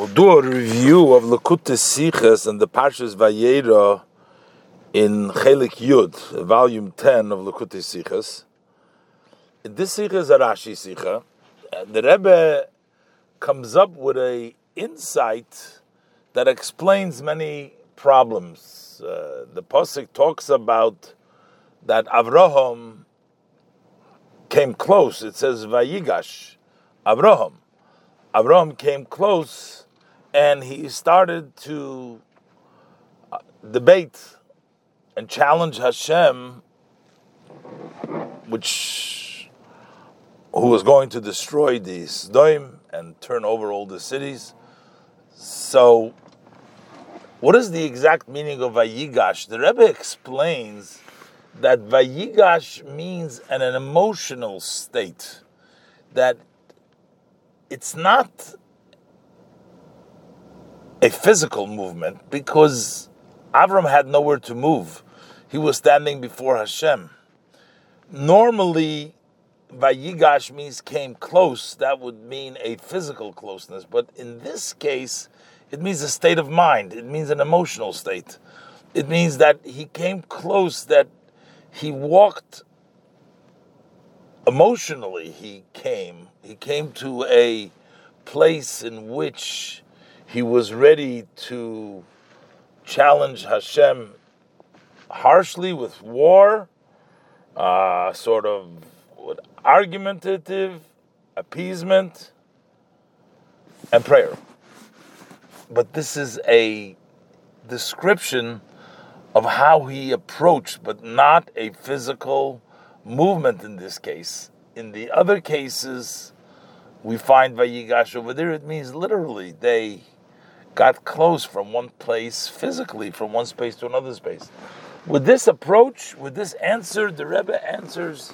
We'll do a review of Lakutei Sichos and the Parshas Vayera in Chelik Yud, volume 10 of Lakutei Sichos. This Sicha is a Rashi Sicha. The Rebbe comes up with a insight that explains many problems. Uh, the Pasuk talks about that Avraham came close. It says Vayigash, Avraham. Avraham came close and he started to uh, debate and challenge Hashem, which who was going to destroy the Sdoim and turn over all the cities. So, what is the exact meaning of Vayigash? The Rebbe explains that Vayigash means an, an emotional state, that it's not a physical movement because Avram had nowhere to move. He was standing before Hashem. Normally, Vayigash means came close. That would mean a physical closeness. But in this case, it means a state of mind. It means an emotional state. It means that he came close, that he walked emotionally. He came. He came to a place in which he was ready to challenge Hashem harshly with war, uh, sort of argumentative appeasement and prayer. But this is a description of how he approached, but not a physical movement in this case. In the other cases, we find Vayigash over there, it means literally they got close from one place physically, from one space to another space. With this approach, with this answer, the Rebbe answers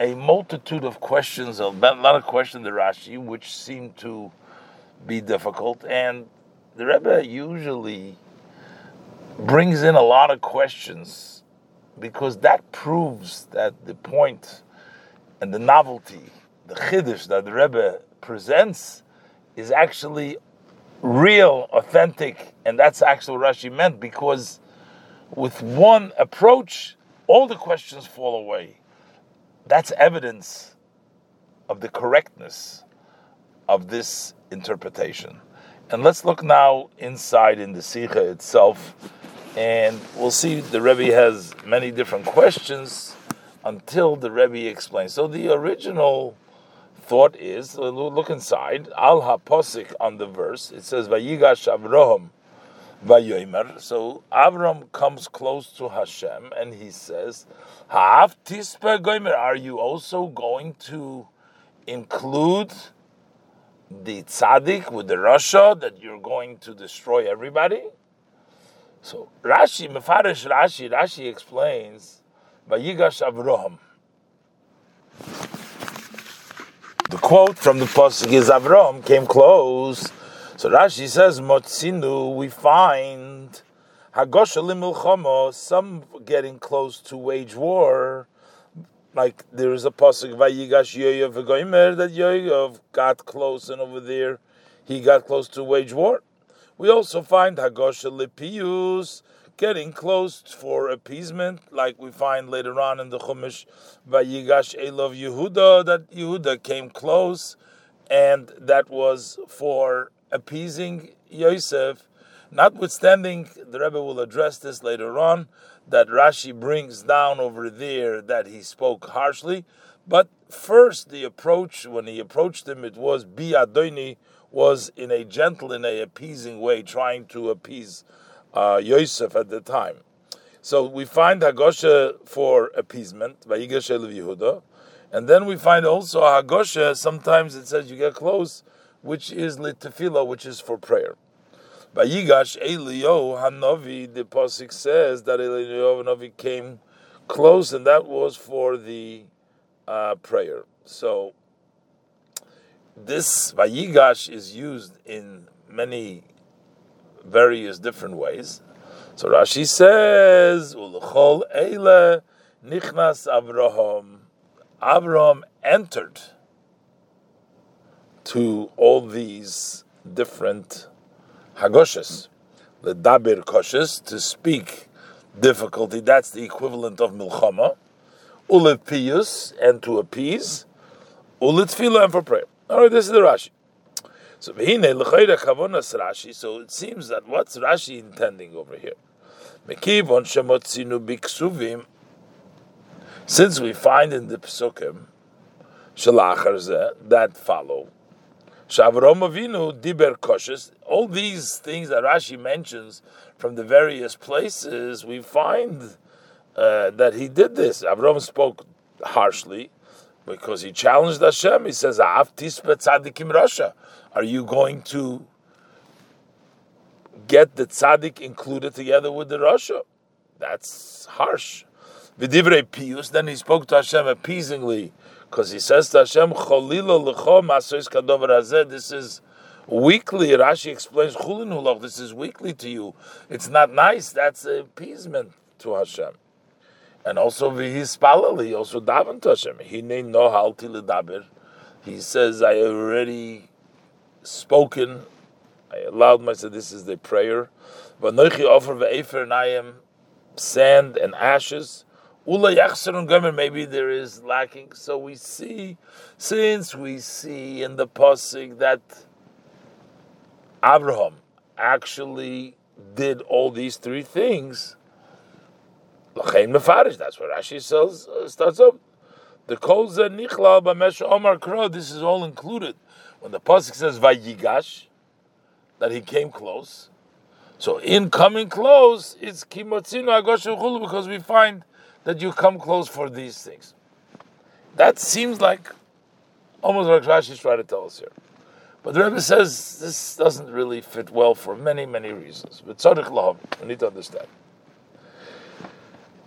a multitude of questions, a lot of questions, the Rashi, which seem to be difficult. And the Rebbe usually brings in a lot of questions because that proves that the point and the novelty, the chiddush that the Rebbe presents, is actually real, authentic, and that's actually what Rashi meant because with one approach, all the questions fall away. That's evidence of the correctness of this interpretation. And let's look now inside in the Sikha itself, and we'll see the Rebbe has many different questions until the Rebbe explains. So the original thought is look inside al haposik on the verse. It says vayigash Avraham vayomer. So Avram comes close to Hashem and he says, "Ha'af tispa goymer." Are you also going to include the tzaddik with the rasha that you're going to destroy everybody? So Rashi, Mefarish Rashi, Rashi explains, Vayigash Avraham. The quote from the pasuk is Avram came close. So Rashi says, Motzinu, we find Hagosha limilchomo, some getting close to wage war. Like there is a pasuk Vayigash Yoyav v'goimer that Yoyav got close, and over there he got close to wage war. We also find Hagosha lipius getting close for appeasement, like we find later on in the Chumash, Vayigash Elov Yehuda, that Yehuda came close, and that was for appeasing Yosef. Notwithstanding, the Rebbe will address this later on, that Rashi brings down over there that he spoke harshly. But first, the approach, when he approached him, it was Bi Adoni, was in a gentle, in a appeasing way, trying to appease uh, Yosef at the time. So we find Hagosha for appeasement, Vayigash of Yehuda, and then we find also Hagosha, sometimes it says you get close, which is Litafila, which is for prayer. Vayigash Elio Hanovi, the Pasik says that Elio Hanovi came close, and that was for the uh, prayer. So this Vayigash is used in many various different ways. So Rashi says, "Ulchol eile nichnas Avraham." Avraham entered to all these different hagoshes, the dabir koshes, to speak difficulty. That's the equivalent of milchama. Ulit and to appease. Ulit and for prayer. All right, this is the Rashi. So Rashi. So it seems that what's Rashi intending over here? Since we find in the Pesukim that follow Shavrom Diber all these things that Rashi mentions from the various places, we find uh, that he did this. Avram spoke harshly because he challenged Hashem. He says, tzadikim Are you going to get the tzaddik included together with the Rasha? That's harsh. V'divrei pius, then he spoke to Hashem appeasingly, because he says to Hashem, Cholilo l'cho masois kadover this is weekly. Rashi explains, Chulin this is weekly to you. It's not nice, that's appeasement to Hashem. And also v'hispalal, he also daven to Hashem. Hine no halti l'daber. He says, I already spoken, I allowed myself, this is the prayer. V'noichi offer v'efer and I am sand and ashes. Ula yachsarun gomer, maybe there is lacking. So we see, since we see in the pasuk that Abraham actually did all these three things, L'chein mefarish. That's what Rashi says. Uh, starts up. The kol ze nichlal b'mesh omar kro. This is all included when the pasuk says vayigash, that he came close. So in coming close, it's kimotzinu agosh because we find that you come close for these things. That seems like almost what Rashi is trying to tell us here. But the Rebbe says this doesn't really fit well for many, many reasons. But tzaddik we need to understand.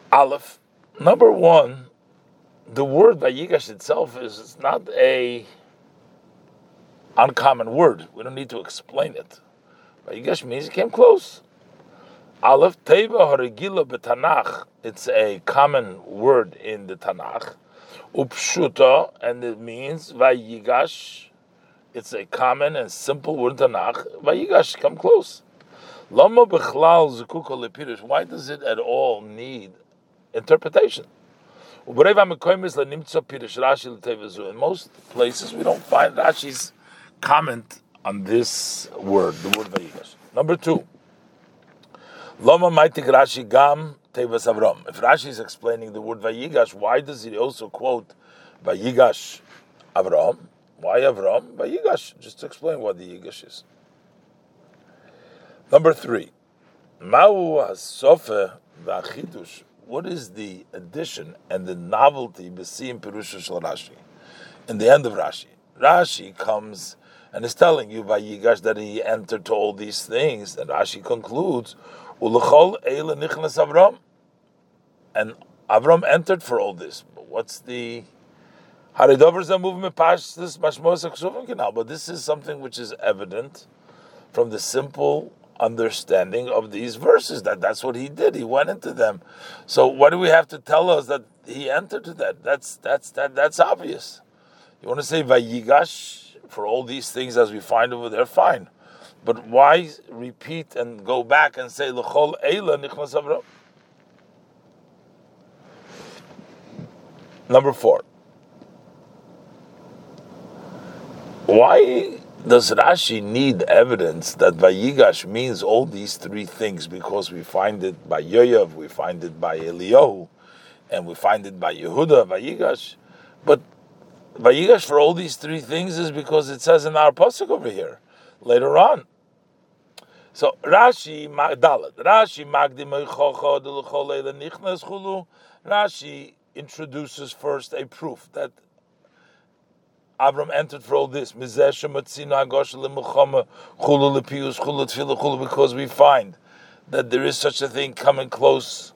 Aleph, number one, the word Vayigash itself is not a uncommon word. We don't need to explain it. Vayigash means he came close. Aleph Teva Harigila B'Tanach. It's a common word in the Tanakh. Upshuta, and it means Vayigash. It's a common and simple word in Tanakh. Vayigash, come close. Lama B'Chlal Zukuko Lepirish. Why does it at all need interpretation? In most places, we don't find Rashi's comment on this word, the word Vayigash. Number two. Loma maitik Rashi gam tevas Avram. If Rashi is explaining the word Vayigash, why does he also quote Vayigash Avram? Why Avram? Vayigash. Just to explain what the Yigash is. Number three. Ma'u hasofe v'achidush. What is the addition and the novelty besim perusha shel Rashi? In the end of Rashi, Rashi comes and is telling you by Yigash that he entered to all these things, and Rashi concludes Ulachol Eila Avram. And Avram entered for all this. But what's the Haridovers are moving past this but this is something which is evident from the simple understanding of these verses. That that's what he did. He went into them. So what do we have to tell us that he entered to that? That's that's that that's obvious. You want to say Vayigash for all these things as we find over there? Fine. But why repeat and go back and say l'chol eila nichnas Avram? Number four. Why does Rashi need evidence that Vayigash means all these three things? Because we find it by Yoav, we find it by Eliyahu, and we find it by Yehuda, Vayigash. But Vayigash for all these three things is because it says in our pasuk over here later on. So Rashi Magdalat. Rashi Chulu. Rashi introduces first a proof that Abram entered for all this. Because we find that there is such a thing coming close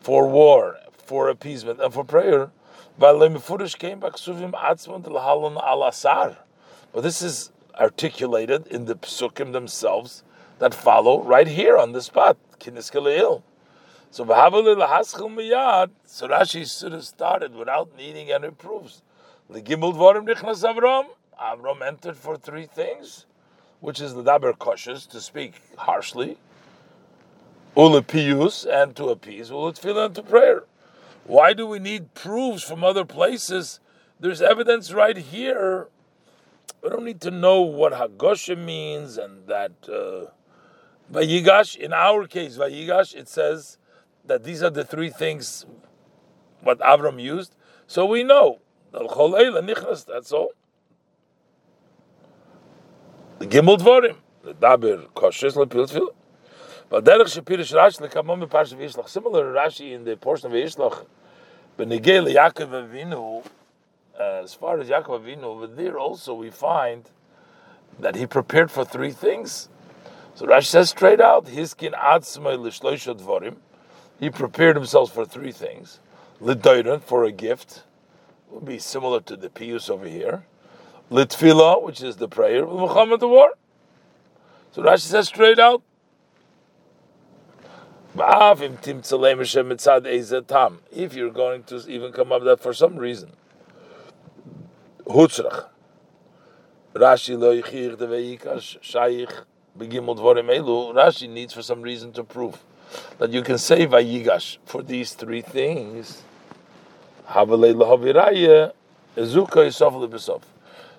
for war, for appeasement, and for prayer. But this is articulated in the psukim themselves that follow right here on the spot. So so Rashi should have started without needing any proofs. Avram Avram entered for three things. which is the daber koshes, to speak harshly, ulepius, and to appease, uletfila, and to prayer. Why do we need proofs from other places? There's evidence right here. We don't need to know what Hagosha means and that uh, Vayigash, in our case, Vayigash, it says that these are the three things what Avram used. So we know. That's all. The Gimel Dvorim. The Daber Koshes Lepil Tfilah. But Derech Shapirish Rashi Lekamon Beparsha V'Yishlach. Similar to Rashi in the portion of V'Yishlach. Benegel Yaakov Avinu. Uh, as far as Yaakov Avinu, over there also we find that he prepared for three things. So Rashi says straight out, Hiskin Atzmei Lishloisha Dvorim. He prepared himself for three things. Lidoiron, for a gift. Would be similar to the Pius over here. Litfila, which is the prayer. Of Milchama the war. So Rashi says straight out, if you're going to even come up with that for some reason, Rashi elu. Rashi needs for some reason to prove that you can say vayigash for these three things.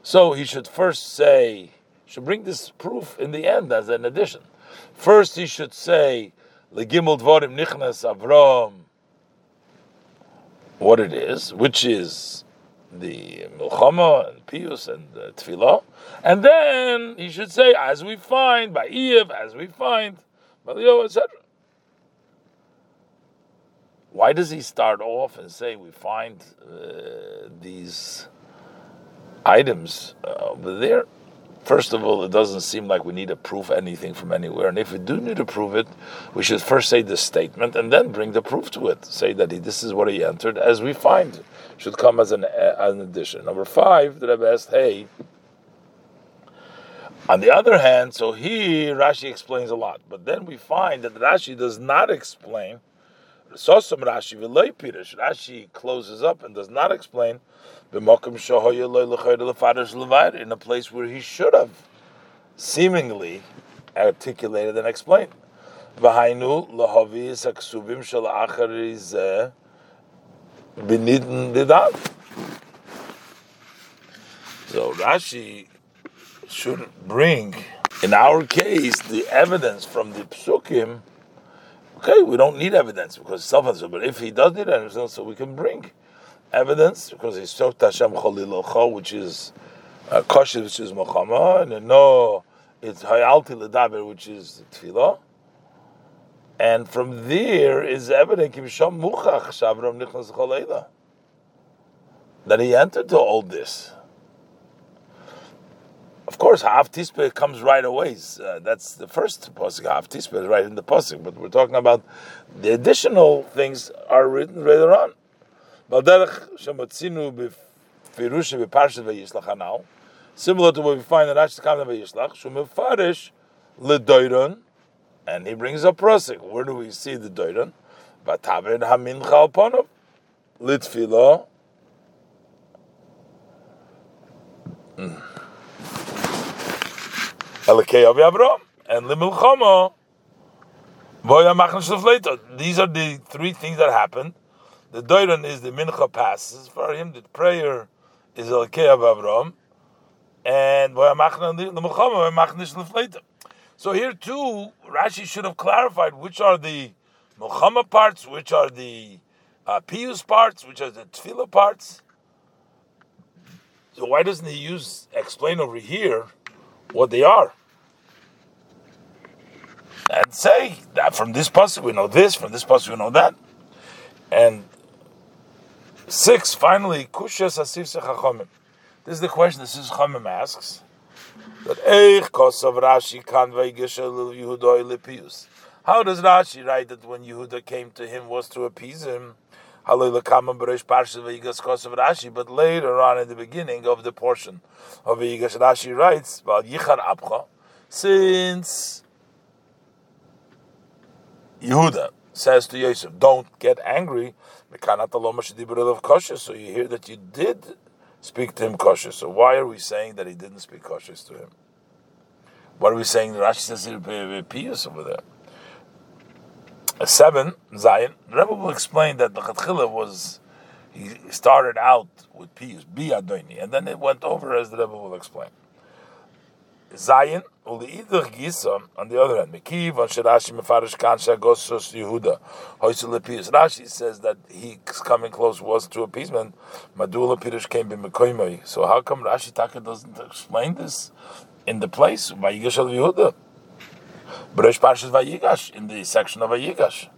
So he should first say, should bring this proof in the end as an addition. First, he should say Legimel Dvorim Nichnas Avram, what it is, which is the Milchama and Pius and the Tfilah, and then he should say, as we find by Eve, as we find by Leo, etc. Why does he start off and say we find uh, these items uh, over there? First of all, it doesn't seem like we need to prove anything from anywhere. And if we do need to prove it, we should first say the statement and then bring the proof to it. Say that he, this is what he entered, as we find, should come as an, an addition. Number five, the Rebbe asked, hey, on the other hand, so here Rashi explains a lot, but then we find that Rashi does not explain. Rashi Rashi closes up and does not explain in a place where he should have seemingly articulated and explained. So Rashi should bring, in our case, the evidence from the psukim. Okay, we don't need evidence because it's self But if he does need evidence, so we can bring evidence because he soaked Hashem Cholilocho, which is uh, which is Mochama, and no, it's Hayalti Ledaber, which is Tfilah. And from there is evident that he entered to all this. Of course, Ha'af Tispe comes right away. Uh, that's the first pasuk. Ha'af Tispe is right in the pasuk, but we're talking about the additional things are written later on. Similar to what we find in Rashi Kamna Vayishlach, Shumefarish ledoiron, and he brings up prosik. Where do we see the doiron? Batavid hamincha alponov litfilo. Elekei Avi Avram and limilchama. These are the three things that happened the doiron is the mincha passes for him. The prayer is el of Avram, and Machnish Liflato. so here too, Rashi should have clarified which are the Milchama parts, which are the uh, Pius parts, which are the Tefillah parts. So why doesn't he use explain over here what they are? And say that from this pasuk we know this, from this pasuk we know that, and Six, finally, Kushas Asif Chachamim. This is the question that Sifsei Chachamim asks. That Eich Kosav Rashi Kan Lepius. How does Rashi write that when Yehuda came to him was to appease him? But later on in the beginning of the portion of Yigash, Rashi writes, Yichar Abcha, since Yehuda says to Yosef, don't get angry, so you hear that you did speak to him kosher. So why are we saying that he didn't speak kosher to him? What are we saying? Rashi says Pius over there. Seven Zion. The Rebbe will explain that the Chatchila was he started out with Pius Bi Adoni, and then it went over as the Rebbe will explain. Zion on the other hand, Mekiv on Shirashi Mefarish Kansha Gosos Yehuda Hoysel Pius. Rashi says that he coming close was to appeasement. Madula Pirush came b'Mekoimoi. So how come Rashi Taka doesn't explain this in the place Vayigash Yehuda? Bresh Parshas Vayigash in the section of Vayigash.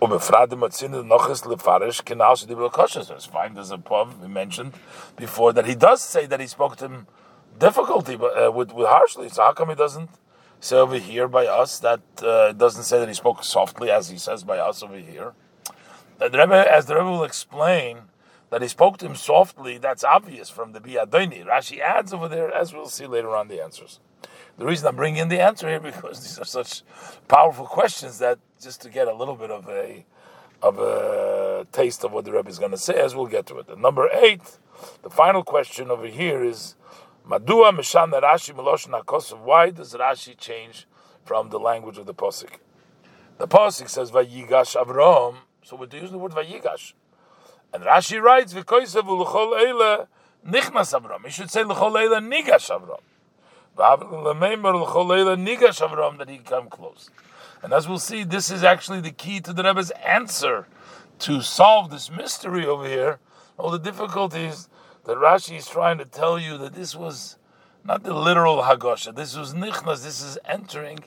Umefrade Matzin Noches Lefarish can also be a we mentioned before that he does say that he spoke to him difficulty uh, with, with harshly. So how come he doesn't say over here by us that uh, doesn't say that he spoke softly as he says by us over here? The Rebbe, as the Rebbe will explain, that he spoke to him softly, that's obvious from the Biadoni. Rashi adds over there, as we'll see later on the answers. The reason I'm bringing in the answer here because these are such powerful questions that just to get a little bit of a of a taste of what the Rebbe is going to say, as we'll get to it. And number eight, the final question over here is Madua Mishana Rashi Miloshna Kosov. Why does Rashi change from the language of the Posik? The Posik says Vayigash Avram, so we're using the word Vayigash. And Rashi writes, V'koisav u'l'chol eile nichnas Avram. He should say l'chol eile nigash Avram. That he come close. And as we'll see, this is actually the key to the Rebbe's answer to solve this mystery over here. All the difficulties that Rashi is trying to tell you that this was not the literal Hagosha, this was Nichnas, this is entering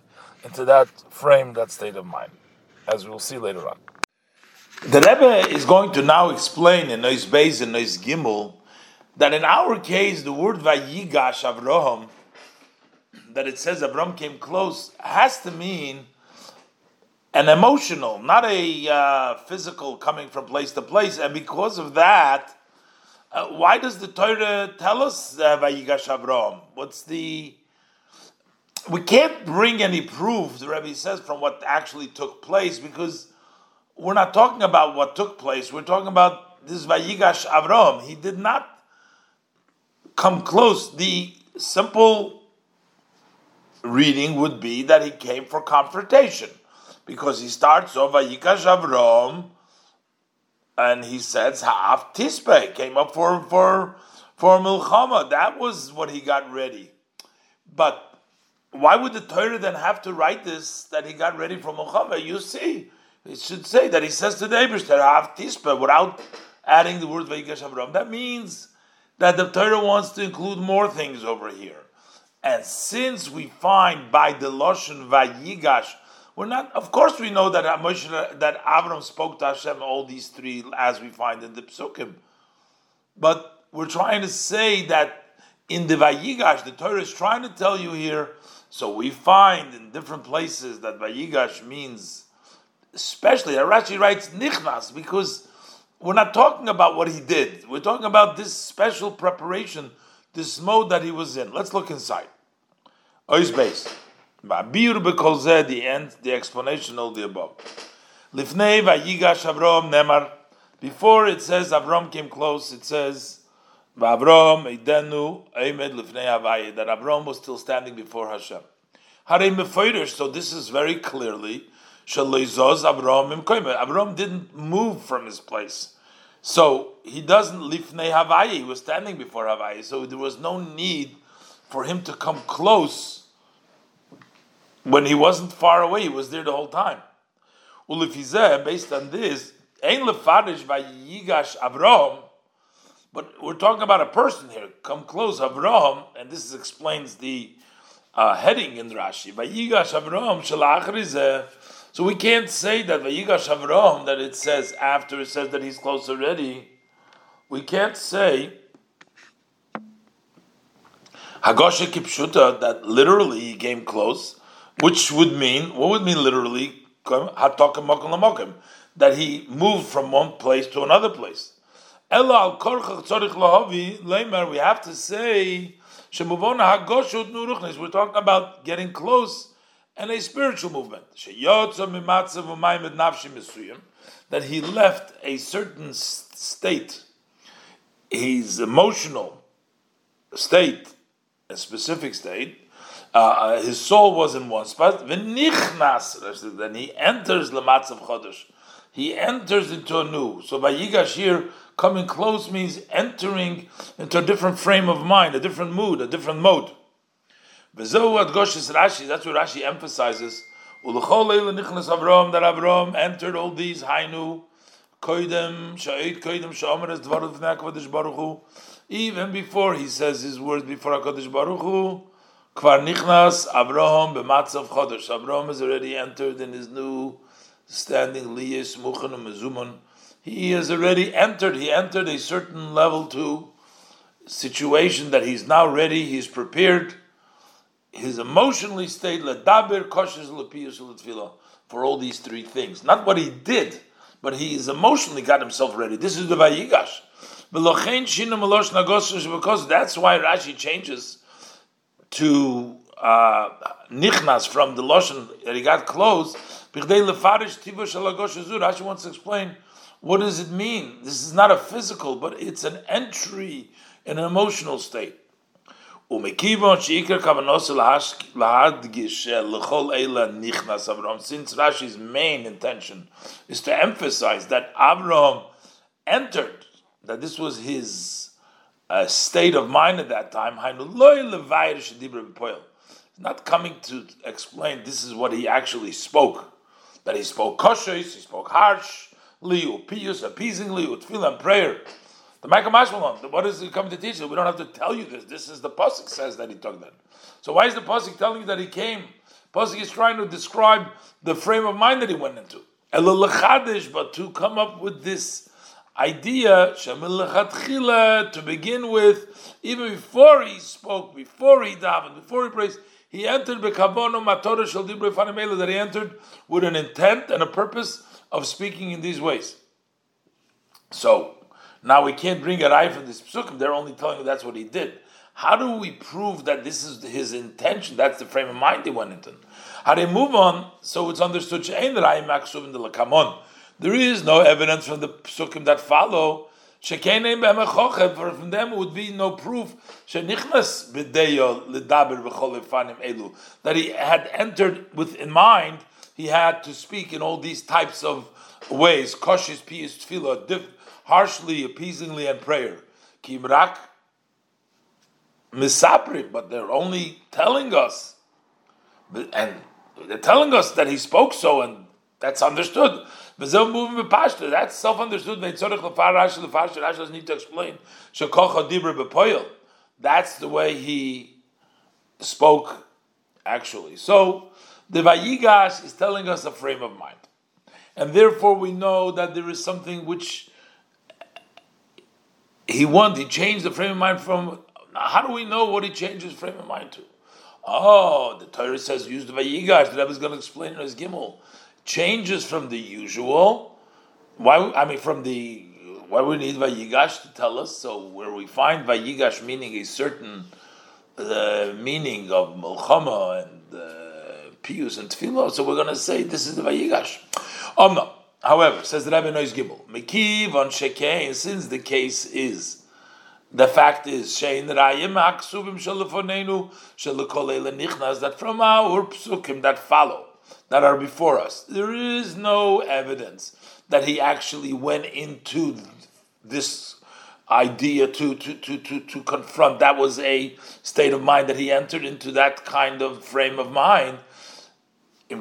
into that frame, that state of mind, as we'll see later on. The Rebbe is going to now explain in Nois Beis and Nois Gimel that in our case, the word Vayigash Avraham, that it says Avram came close, has to mean an emotional, not a uh, physical coming from place to place. And because of that, uh, why does the Torah tell us uh, Vayigash Avram? What's the we can't bring any proof, the Rebbe says, from what actually took place because we're not talking about what took place. We're talking about this Vayigash Avram. He did not come close. The simple reading would be that he came for confrontation because he starts off Vayigash Avram and he says Ha'af Tispe came up for for for Milchama. That was what he got ready. But why would the Torah then have to write this that he got ready for Milchama? You see, it should say that he says to the Eberster Ha'af Tispe without adding the word Vayigash Avram. That means that the Torah wants to include more things over here. And since we find by the Loshen Vayigash we're not. Of course, we know that Moshe, that Avram spoke to Hashem all these three, as we find in the Psukim. But we're trying to say that in the Vayigash, the Torah is trying to tell you here. So we find in different places that Vayigash means, especially uh, Rashi writes Nichnas because we're not talking about what he did. We're talking about this special preparation, this mode that he was in. Let's look inside. Ois base. Ba'bir bekolzeh, the end, the explanation of the above. Lifnei vayigash Avram nemar. Before it says Avram came close, it says Avram idenu eimed lifnei avayi that Avram was still standing before Hashem. Harei mefeirish. So this is very clearly shaloizos Avram imkoime. Avram didn't move from his place. So he doesn't lifnei Havayi. He was standing before Havayi. So there was no need for him to come close when he wasn't far away, he was there the whole time. Ulifizeh, based on this, Ein lefarish yigash Avraham, but we're talking about a person here. Come close, Avraham, and this explains the uh, heading in Rashi. Vayigash Avraham shalachrizeh. So we can't say that Vayigash Avraham that it says after it says that he's close already. We can't say Hagosha Kipshuta that literally he came close which would mean what would mean literally that he moved from one place to another place. We have to say we're talking about getting close and a spiritual movement. That he left a certain state, his emotional state, a specific state, uh, his soul was in one spot. V'nichnas, then he enters Lamatzav Chodesh. He enters into a new. So by Yigash here, coming close means entering into a different frame of mind, a different mood, a different mode. V'zehu Goshes Rashi, that's what Rashi emphasizes. Ulechol eile nichnas Avram, that Avram entered all these Hainu, koidem, sha'id koidem, sha'omer es dvaru v'nei HaKadosh Baruch Hu. Even before he says his words before HaKadosh Baruch Hu, Kvar nichnas Abraham b'matzav chodesh. Abraham has already entered in his new standing liyis muchan mezuman. He has already entered. He entered a certain level to situation that he's now ready. He's prepared. His emotionally state ledaber koshes lepiyus letfila for all these three things. Not what he did, but he has emotionally got himself ready. This is the vayigash. Because that's why Rashi changes to uh, nichnas from the lashon that he got close. Rashi wants to explain what does it mean. This is not a physical, but it's an entry in an emotional state. Since Rashi's main intention is to emphasize that Abraham entered, that this was his uh, state of mind at that time. Not coming to explain this is what he actually spoke. That he spoke kosher, he spoke harsh, liu, pius, appeasingly, utfil and prayer. The Michael Mashmalon, what is he coming to teach you? We don't have to tell you this. This is the Pasuk says that he took that. So why is the Pasuk telling you that he came? Pasuk is trying to describe the frame of mind that he went into. But to come up with this idea to begin with, even before he spoke, before he davened, before he prays, he entered that he entered with an intent and a purpose of speaking in these ways. So now we can't bring a eye from this psukim. They're only telling you that's what he did. How do we prove that this is his intention? That's the frame of mind he went into. How do they move on? So it's understood. There is no evidence from the psukim that follow. From them would be no proof that he had entered with in mind. He had to speak in all these types of ways: koshes, piyus, tefillah, harshly, appeasingly, and prayer. Kimrak misapri, but they're only telling us, and they're telling us that he spoke so, and that's understood. That's self-understood. Rashi doesn't need to explain. That's the way he spoke, actually. So the Vayigash is telling us a frame of mind, and therefore we know that there is something which he wanted. He changed the frame of mind from. How do we know what he changed his frame of mind to? Oh, the Torah says use the Vayigash. The Rebbe is going to explain in his Gimel changes from the usual. Why? I mean, from the why we need Vayigash to tell us? So where we find Vayigash meaning a certain uh, meaning of Mulchama and uh, Pius and Tefillah, so we're going to say this is the Vayigash. Um, no. However, says the Rabbi Nois Gimel, Mekiv on Shekein, since the case is the fact is, Shein Rayim Aksuvim Shalafonenu Shalakolele Nichnas, that from our psukim that follow, that are before us. There is no evidence that he actually went into this idea to, to, to, to, to confront. That was a state of mind that he entered into that kind of frame of mind. So,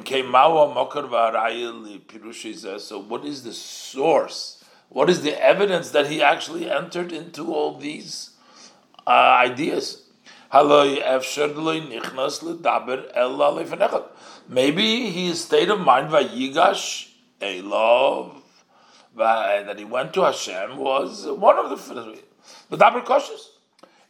what is the source? What is the evidence that he actually entered into all these uh, ideas? Maybe his state of mind, Vayigash Elov, that he went to Hashem was one of the the daber cautious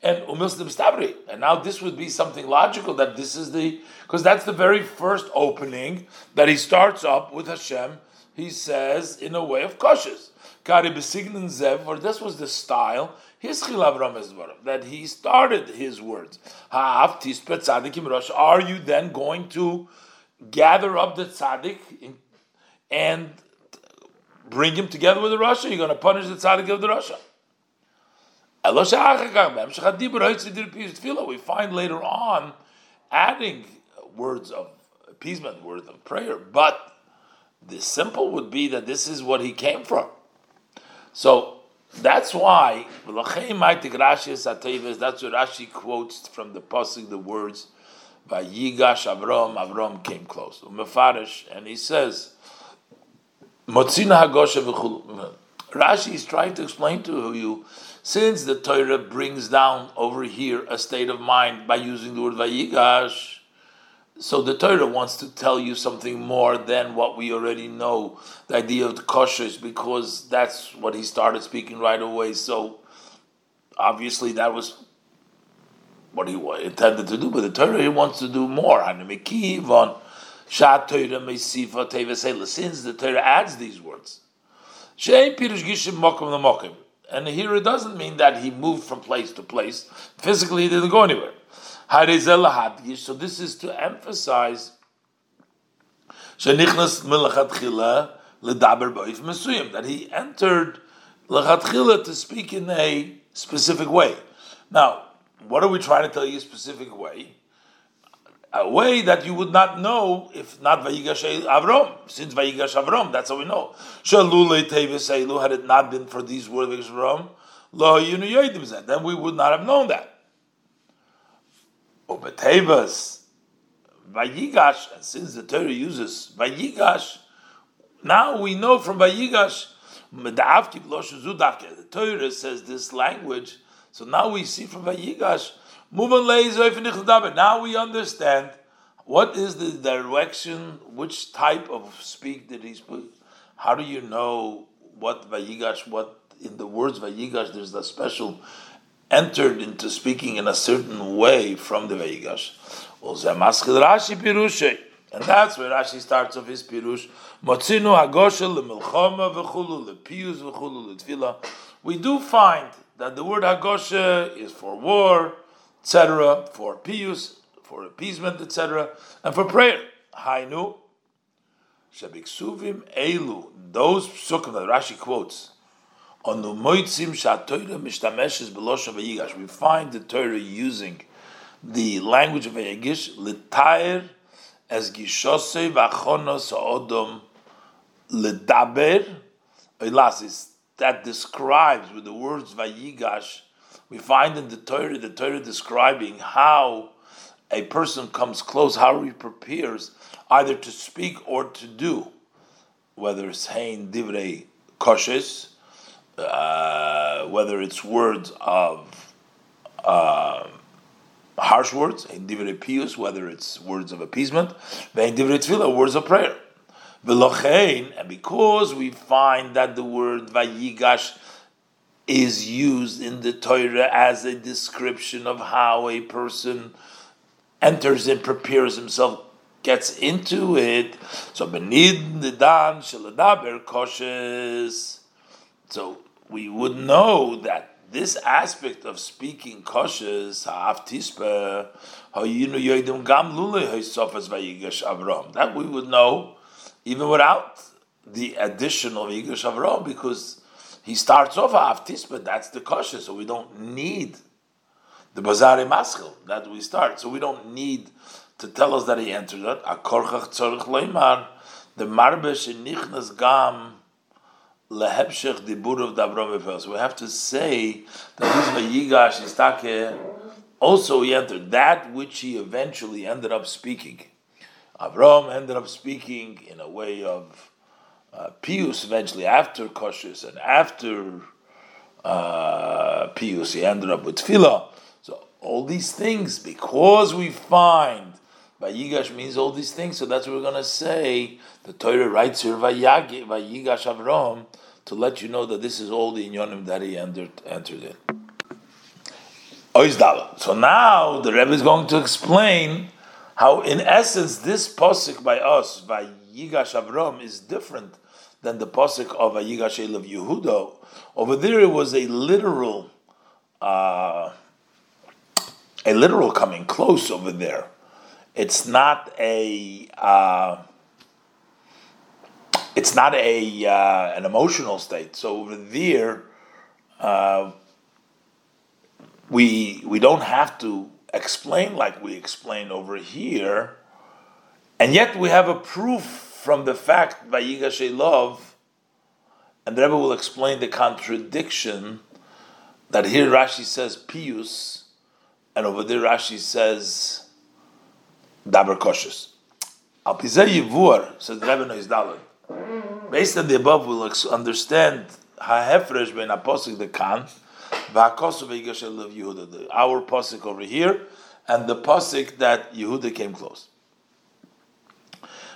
and umilstim stabri. And now this would be something logical that this is the because that's the very first opening that he starts up with Hashem. He says in a way of cautious. Kari besignin zev, or this was the style. His chilav that he started his words. Are you then going to gather up the tzaddik and bring him together with the Rasha. You're going to punish the tzaddik of the Rasha. We find later on adding words of appeasement, words of prayer, but the simple would be that this is what he came from. So that's why that's what Rashi quotes from the pasuk the words Vayigash Avram, Avram came close. Umefarish, and he says, Motzina Rashi is trying to explain to you, since the Torah brings down over here a state of mind by using the word Vayigash, so the Torah wants to tell you something more than what we already know, the idea of the kosher, because that's what he started speaking right away. So obviously that was what he intended to do, but the Torah he wants to do more. Since the Torah adds these words, and here it doesn't mean that he moved from place to place. Physically, he didn't go anywhere. So this is to emphasize that he entered to speak in a specific way. Now, what are we trying to tell you a specific way? A way that you would not know if not Vayigash Avrom, since Vayigash Avrom, that's how we know. Had it not been for these words of Avrom, then we would not have known that. Ubetevas, Vayigash, and since the Torah uses Vayigash, now we know from Vayigash, the Torah says this language so now we see from Vayigash, now we understand what is the direction, which type of speak did he speak? How do you know what Vayigash, what in the words Vayigash, there's a special entered into speaking in a certain way from the Vayigash. And that's where Rashi starts off his pirush. Motzinu hagoshel lemilchoma v'chulu lepiyus v'chulu letfila. We do find that the word Hagosha is for war, etc., for pius, for appeasement, etc., and for prayer. Hainu, Shabiksuvim Elu, those psukim that Rashi quotes, on the Moitzim Shatoira Mishtameshes Belosha Vayigash, we find the Torah using the language of Vayigish, Litair as Gishose Vachonos Odom Ledaber, Elasis, that describes with the words Vayigash, we find in the Torah, the Torah describing how a person comes close, how he prepares either to speak or to do, whether it's Hein Divrei Koshes, uh, whether it's words of uh, harsh words, Pius, whether it's words of appeasement, Tefillah, words of prayer. And because we find that the word Vayigash is used in the Torah as a description of how a person enters and prepares himself, gets into it. So benid nidan shaladaber koshes. So we would know that this aspect of speaking koshes ha'af tispa ha'yinu yoidim gam lule ha'sofas vayigash avram. That we would know even without the additional Yigash Avram, because he starts off Haftis, but that's the kosher, so we don't need the Bazari Maschil that we start. So we don't need to tell us that he entered it. Akorchach tzorich leimar, the marbesh nichnas gam lehebshech dibur of Davrom So we have to say that this Vayigash Istake also he entered that which he eventually ended up speaking. Avram ended up speaking in a way of uh, Pius eventually after Koshis and after uh, Pius he ended up with Tefillah. So all these things, because we find Vayigash means all these things, so that's what we're going to say. The Torah writes here Vayigash Avram to let you know that this is all the inyonim that he entered, entered in. So now the Rebbe is going to explain how in essence this posik by us by Yigash Avram is different than the posik of a Yigash of Yehuda. Over there, it was a literal, uh, a literal coming close over there. It's not a. Uh, it's not a uh, an emotional state. So over there, uh, we we don't have to explain like we explain over here, and yet we have a proof from the fact by Yigashe love, and the Rebbe will explain the contradiction that here Rashi says pius, and over there Rashi says daber koshes. Al pizeh yivur says the Rebbe is dalad. Based on the above, we'll understand ha'hefresh ben apostle the kan va'akosu ve'yigashel of Yehuda. Our posik over here, and the posik that Yehuda came close.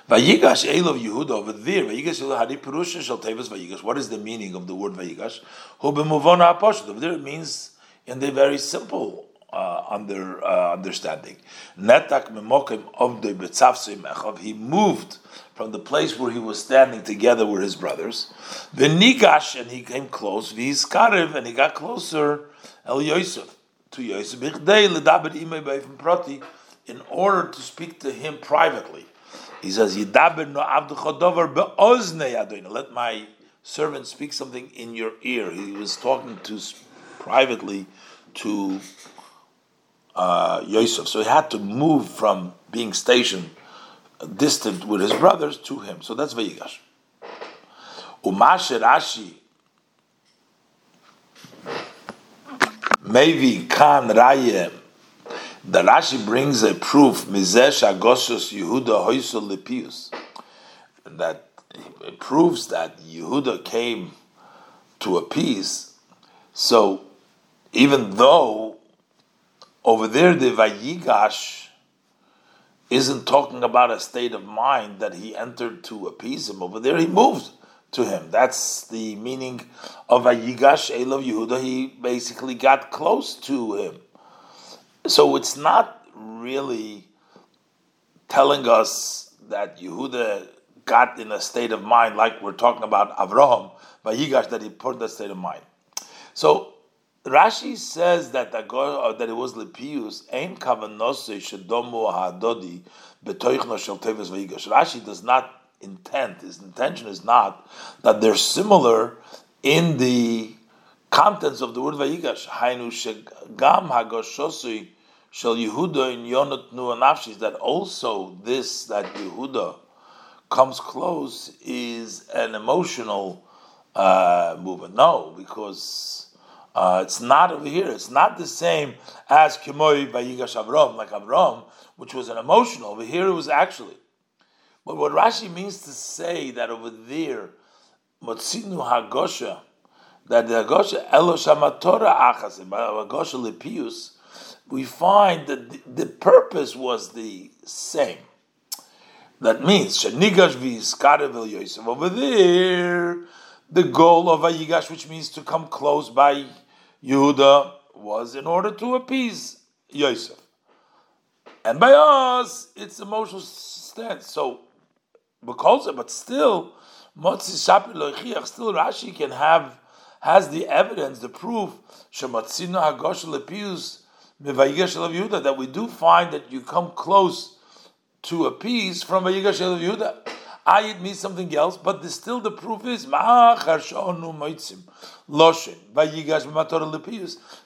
Vayigash Elov Yehuda over there. Vayigash Elov Hari Perusha Shal Tevis Vayigash. What is the meaning of the word Vayigash? Hu b'muvona aposhet. Over there it means in the very simple uh, under uh, understanding. Netak memokim of the betzavsei He moved from the place where he was standing together with his brothers. V'nigash and he came close. V'hiskarev and he got closer. El Yosef to Yosef. Bichdei ledaber imei b'efim proti in order to speak to him privately. He says, Yidaber no avduchodover be'oznei Let my servant speak something in your ear. He was talking to privately to uh, Yosef. So he had to move from being stationed distant with his brothers to him. So that's Vayigash. Umasher Rashi maybe kan rayem the Rashi brings a proof, Mizesh Agoshos Yehuda Hoysel Lepius, that it proves that Yehuda came to a peace. So even though over there the Vayigash isn't talking about a state of mind that he entered to appease him, over there he moved to him. That's the meaning of Vayigash Elov Yehuda. He basically got close to him. So it's not really telling us that Yehuda got in a state of mind like we're talking about Avraham, but Yigash that he put in that state of mind. So Rashi says that the, uh, that it was Lepius, Ein Kavanose Shedomu Hadodi Betoichno Shel Teves Vayigash. Rashi does not intend, his intention is not that they're similar in the contents of the word Vayigash. Hainu Shegam Hagoshosui Shel Yehuda in Yonat Nu Nafshi that also this that Yehuda comes close is an emotional uh, movement. No, because uh, it's not over here. It's not the same as Kimoy Vayigash Avram, like Avram, which was an emotional. Over here, it was actually. But what Rashi means to say that over there, Motzinu Hagosha, that the Hagosha Eloshamatora Achasim, Hagosha Lepius we find that the, purpose was the same. That means Shanigash v'Yiskarev Yosef. Over there, the goal of Vayigash, which means to come close by Yehuda, was in order to appease Yosef. And by us, it's emotional stance. So, because but still, Motzi Shapi still Rashi can have has the evidence, the proof. Shematzina Hagosh Lepius Yehuda that we do find that you come close to appease from Vayigash of Yehuda. Ayit means something else, but the, still the proof is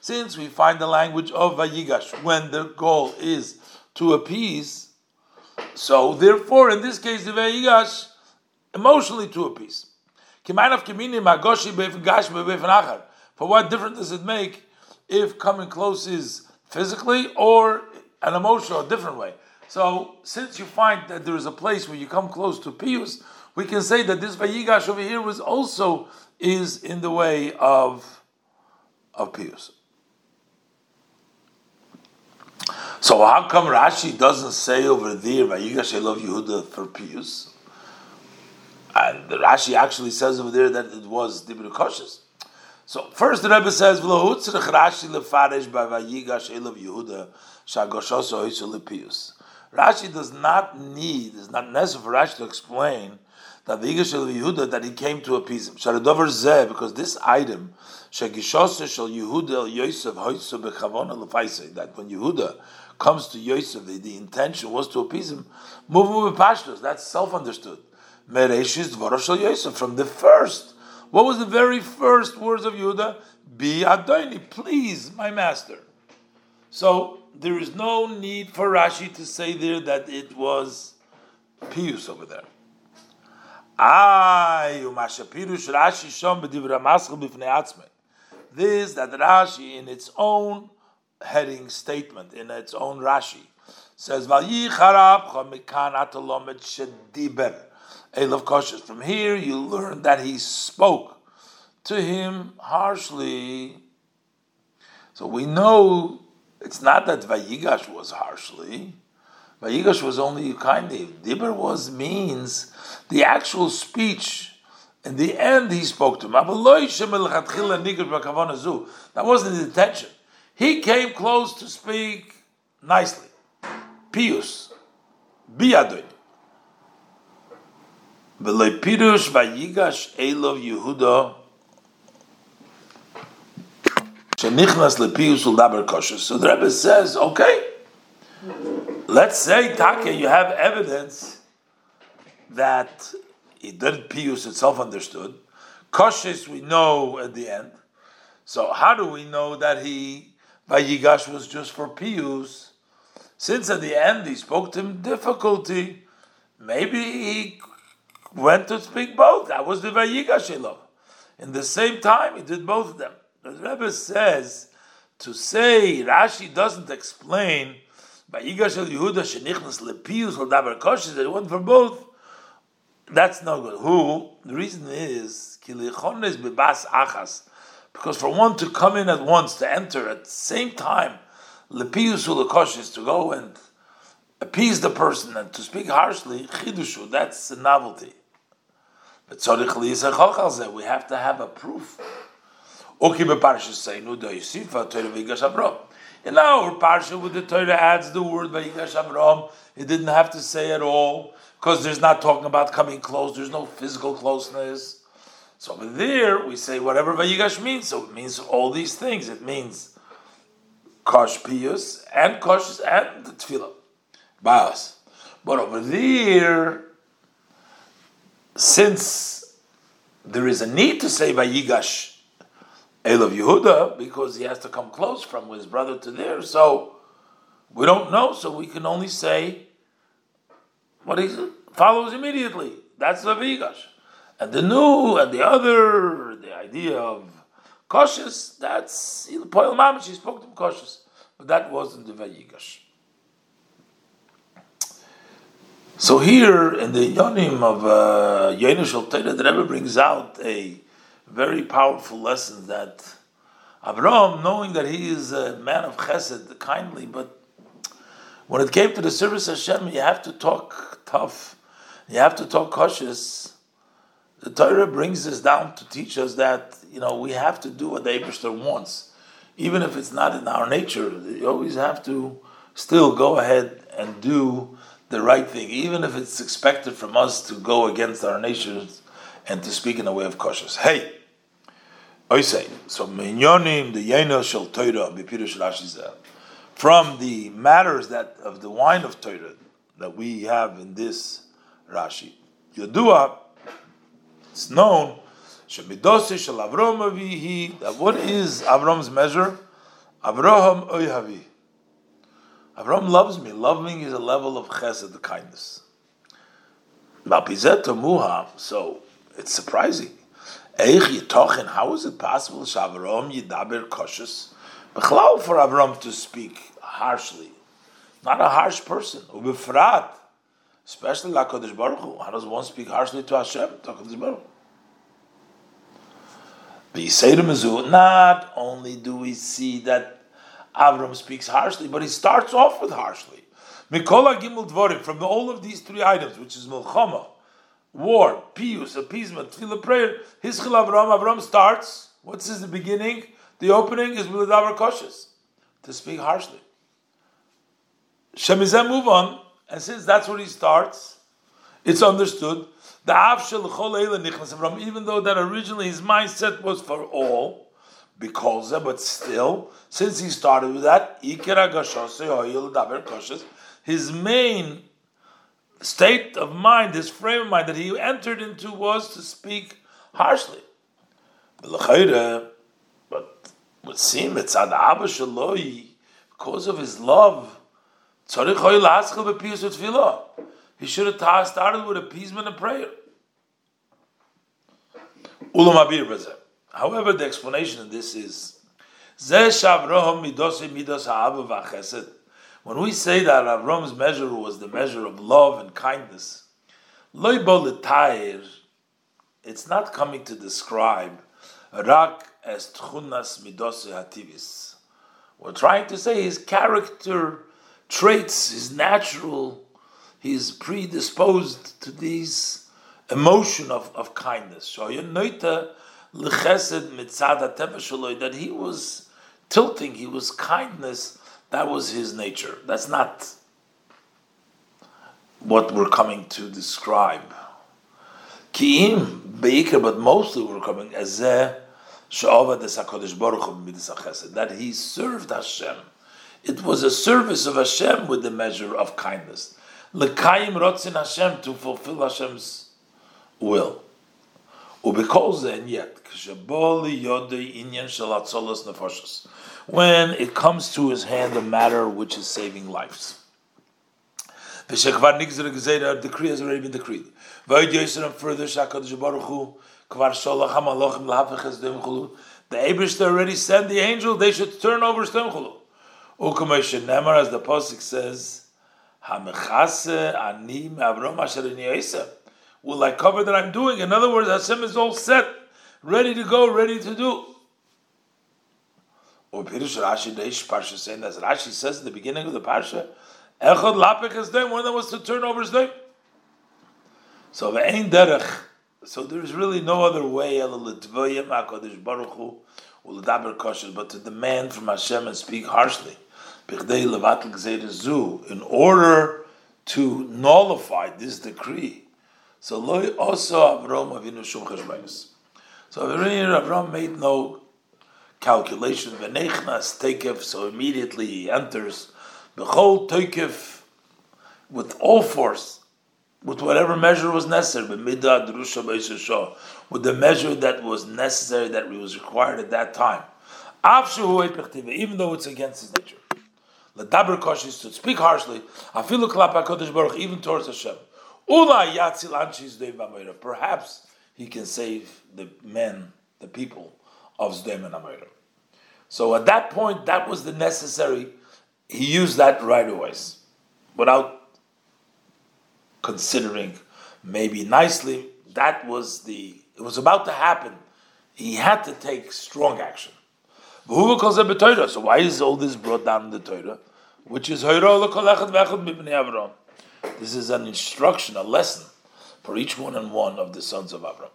Since we find the language of Vayigash when the goal is to appease, so therefore in this case the Vayigash emotionally to appease. For what difference does it make if coming close is physically or an emotional, a different way. So, since you find that there is a place where you come close to Pius, we can say that this Vayigash over here was also is in the way of of Pius. So how come Rashi doesn't say over there Vayigash Elov Yehuda for Pius? And Rashi actually says over there that it was Dibur Koshes. So first the Rebbe says, "V'lohutzrich Rashi lefarish b'vayigash elav Yehuda shagoshoso hisul Rashi does not need, is not necessary for Rashi to explain that the Yigash of Yehuda that he came to appease him. Sharadover zeh because this item shagishose shel Yehuda el Yosef hoitzu bechavona lefaisei that when Yehuda comes to Yosef, the, the intention was to appease him. Move with pashtos. That's self understood. Mereshis dvorosh Yosef from the first what was the very first words of Yehuda? Be Adoni, please, my master. So there is no need for Rashi to say there that it was pius over there. This that Rashi in its own heading statement in its own Rashi says. From here you learn that he spoke to him harshly. So we know it's not that Vayigash was harshly. Vayigash was only kindly. Dibber was means the actual speech. In the end, he spoke to him. That wasn't the intention. He came close to speak nicely. Pius. Biadon. Pirush Vayigash Elov Yehuda Shenichnas lepius kosher. So the Rebbe says, okay, let's say Take, you have evidence that he didn't pius itself understood. Koshes we know at the end. So how do we know that he Vayigash was just for pius? Since at the end he spoke to him difficulty, maybe he went to speak both. That was the Vayigash Elov. In the same time, he did both of them. The Rebbe says to say Rashi doesn't explain by Yigash Yehuda shenichnas lepius or davar koshes that went for both. That's no good. Who? The reason is kilichones bebas achas, because for one to come in at once to enter at the same time lepius ulekoshes to go and appease the person and to speak harshly chidushu. That's a novelty. But we have to have a proof. Okay, but Parsha say no do Yisifa Torah Vayigash Avram. In our Parsha, with the Torah adds the word Vayigash Avram, it didn't have to say at all because there's not talking about coming close. There's no physical closeness. So over there, we say whatever Vayigash means. So it means all these things. It means Kosh Pius and Kosh and the Tefillah. Baas. But over there, since there is a need to say Vayigash Elov Yehuda because he has to come close from his brother to there. So we don't know, so we can only say what he follows immediately. That's the Vigash. And the new and the other, the idea of cautious, that's Poel Mamish, he spoke to him cautious. But that wasn't the Vayigash. So here in the Yonim of uh, Yonushal Torah, the Rebbe brings out a very powerful lesson that Abraham, knowing that he is a man of chesed, kindly, but when it came to the service of Hashem, you have to talk tough, you have to talk cautious. The Torah brings us down to teach us that you know we have to do what the Abishter wants, even if it's not in our nature. You always have to still go ahead and do the right thing, even if it's expected from us to go against our natures and to speak in a way of cautious. Hey, I say so. Minyonim the yena shel Torah b'pirush Rashi from the matters that of the wine of Torah that we have in this Rashi. Yodua, it's known shemidosi shel Avram that what is Avram's measure? Avraham oyhavi. Avram loves me. Loving is a level of chesed, kindness. So it's surprising. How is it possible Shavrom Yidaber Koshes? Bechlau for Avram to speak harshly. Not a harsh person. Ubefrat. Especially LaKodesh Baruch Hu. How does one speak harshly to Hashem? To HaKadosh Baruch Hu. Not only do we see that Avram speaks harshly, but he starts off with harshly. Mikola Gimel Dvorim, from all of these three items, which is Milchama, war, pius, appeasement, tefillah, prayer. Hischil Avram, Avram starts. What's his the beginning? The opening is Miladavar Koshes, to speak harshly. Shemizem move on, and since that's where he starts, it's understood. The Avshel Avram, even though that originally his mindset was for all, because but still, since he started with that, his main state of mind, his frame of mind that he entered into was to speak harshly. But would seem it's ad Abba Shaloi, because of his love, he should have started with appeasement and prayer. However, the explanation of this is when we say that Avram's measure was the measure of love and kindness, it's not coming to describe rak as tchunas midose hativis. We're trying to say his character traits, his natural, he's predisposed to these emotion of, of kindness. That he was tilting, he was kindness, that was his nature. That's not what we're coming to describe. Ki'im, Beikar, but mostly we're coming as that he served Hashem. It was a service of Hashem with the measure of kindness. Lekayim rotzin Hashem to fulfill Hashem's will. Ubekol and yet when it comes to his hand a matter which is saving lives. The decree has already been decreed. Further, the Abrish already sent the angel, they should turn over Stemchulu. Nemar, as the Pasuk says, Will I cover that I'm doing? In other words, Hashem is all set, ready to go, ready to do. Or Pirush Rashi Deish Parsha saying as Rashi says in the beginning of the Parsha, Echad Lapik is one that was to turn over his name. So the Ein Derech, so there's really no other way but to demand from Hashem and speak harshly. In order to nullify this decree. So loy also Avram Avinu Shum So Avram made no calculation. V'nechnas tekef. So immediately he enters. Bechol tekef with all force with whatever measure was necessary, with the measure that was necessary, that was required at that time. Even though it's against his nature. Ladaber koshis to speak harshly, afilu klapa baruch, even towards Hashem. Ula yatzil anshis Perhaps he can save the men, the people of Sdom and. So at that point, that was the necessary. He used that right away, without considering maybe nicely. That was the, it was about to happen. He had to take strong action. So why is all this brought down in the Torah? Which is This is an instruction, a lesson for each one and one of the sons of Avram.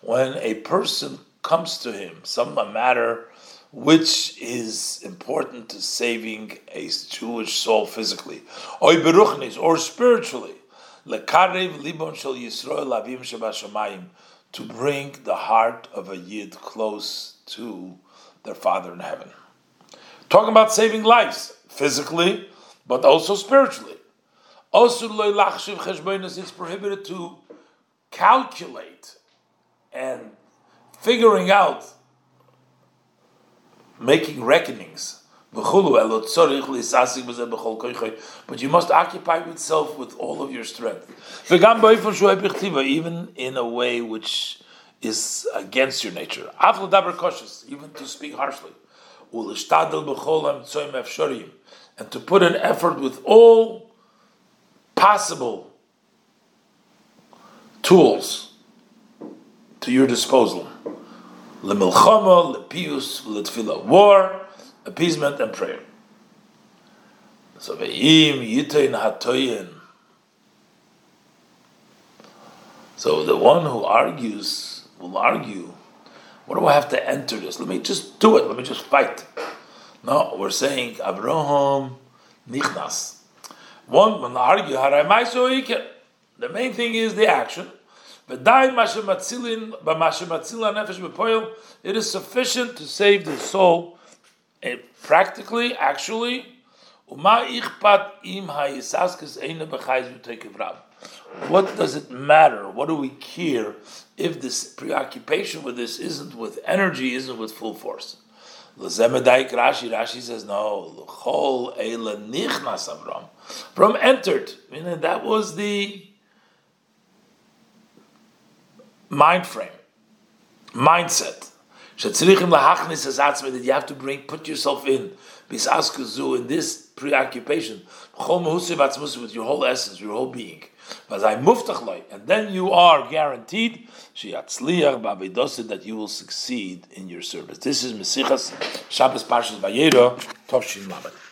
When a person comes to him, some matter which is important to saving a Jewish soul physically, or spiritually, to bring the heart of a Yid close to their Father in heaven. Talking about saving lives, physically, but also spiritually. It's prohibited to calculate and figuring out making reckonings. But you must occupy yourself with all of your strength. Even in a way which is against your nature. Even to speak harshly. And to put an effort with all possible tools to your disposal lemilchama, lepius, letfila, war, appeasement, and prayer. So ve'im yitein hatoyin. So the one who argues will argue, what do I have to enter this? Let me just do it. Let me just fight. No, we're saying Abraham nichnas. One will argue The main thing is the action. It is sufficient to save the soul eh, practically, actually. What does it matter? What do we care if this preoccupation with this isn't with energy, isn't with full force? Rashi, Rashi says, no, Chol nichnas Avram. From entered, meaning that was the mind frame, mindset. That you have to bring, put yourself in, Bisaskuzu, in this preoccupation, with your whole essence, your whole being. And then you are guaranteed that you will succeed in your service. This is Mesichas Shabbos Parshas Vayera, Toshin Lamed.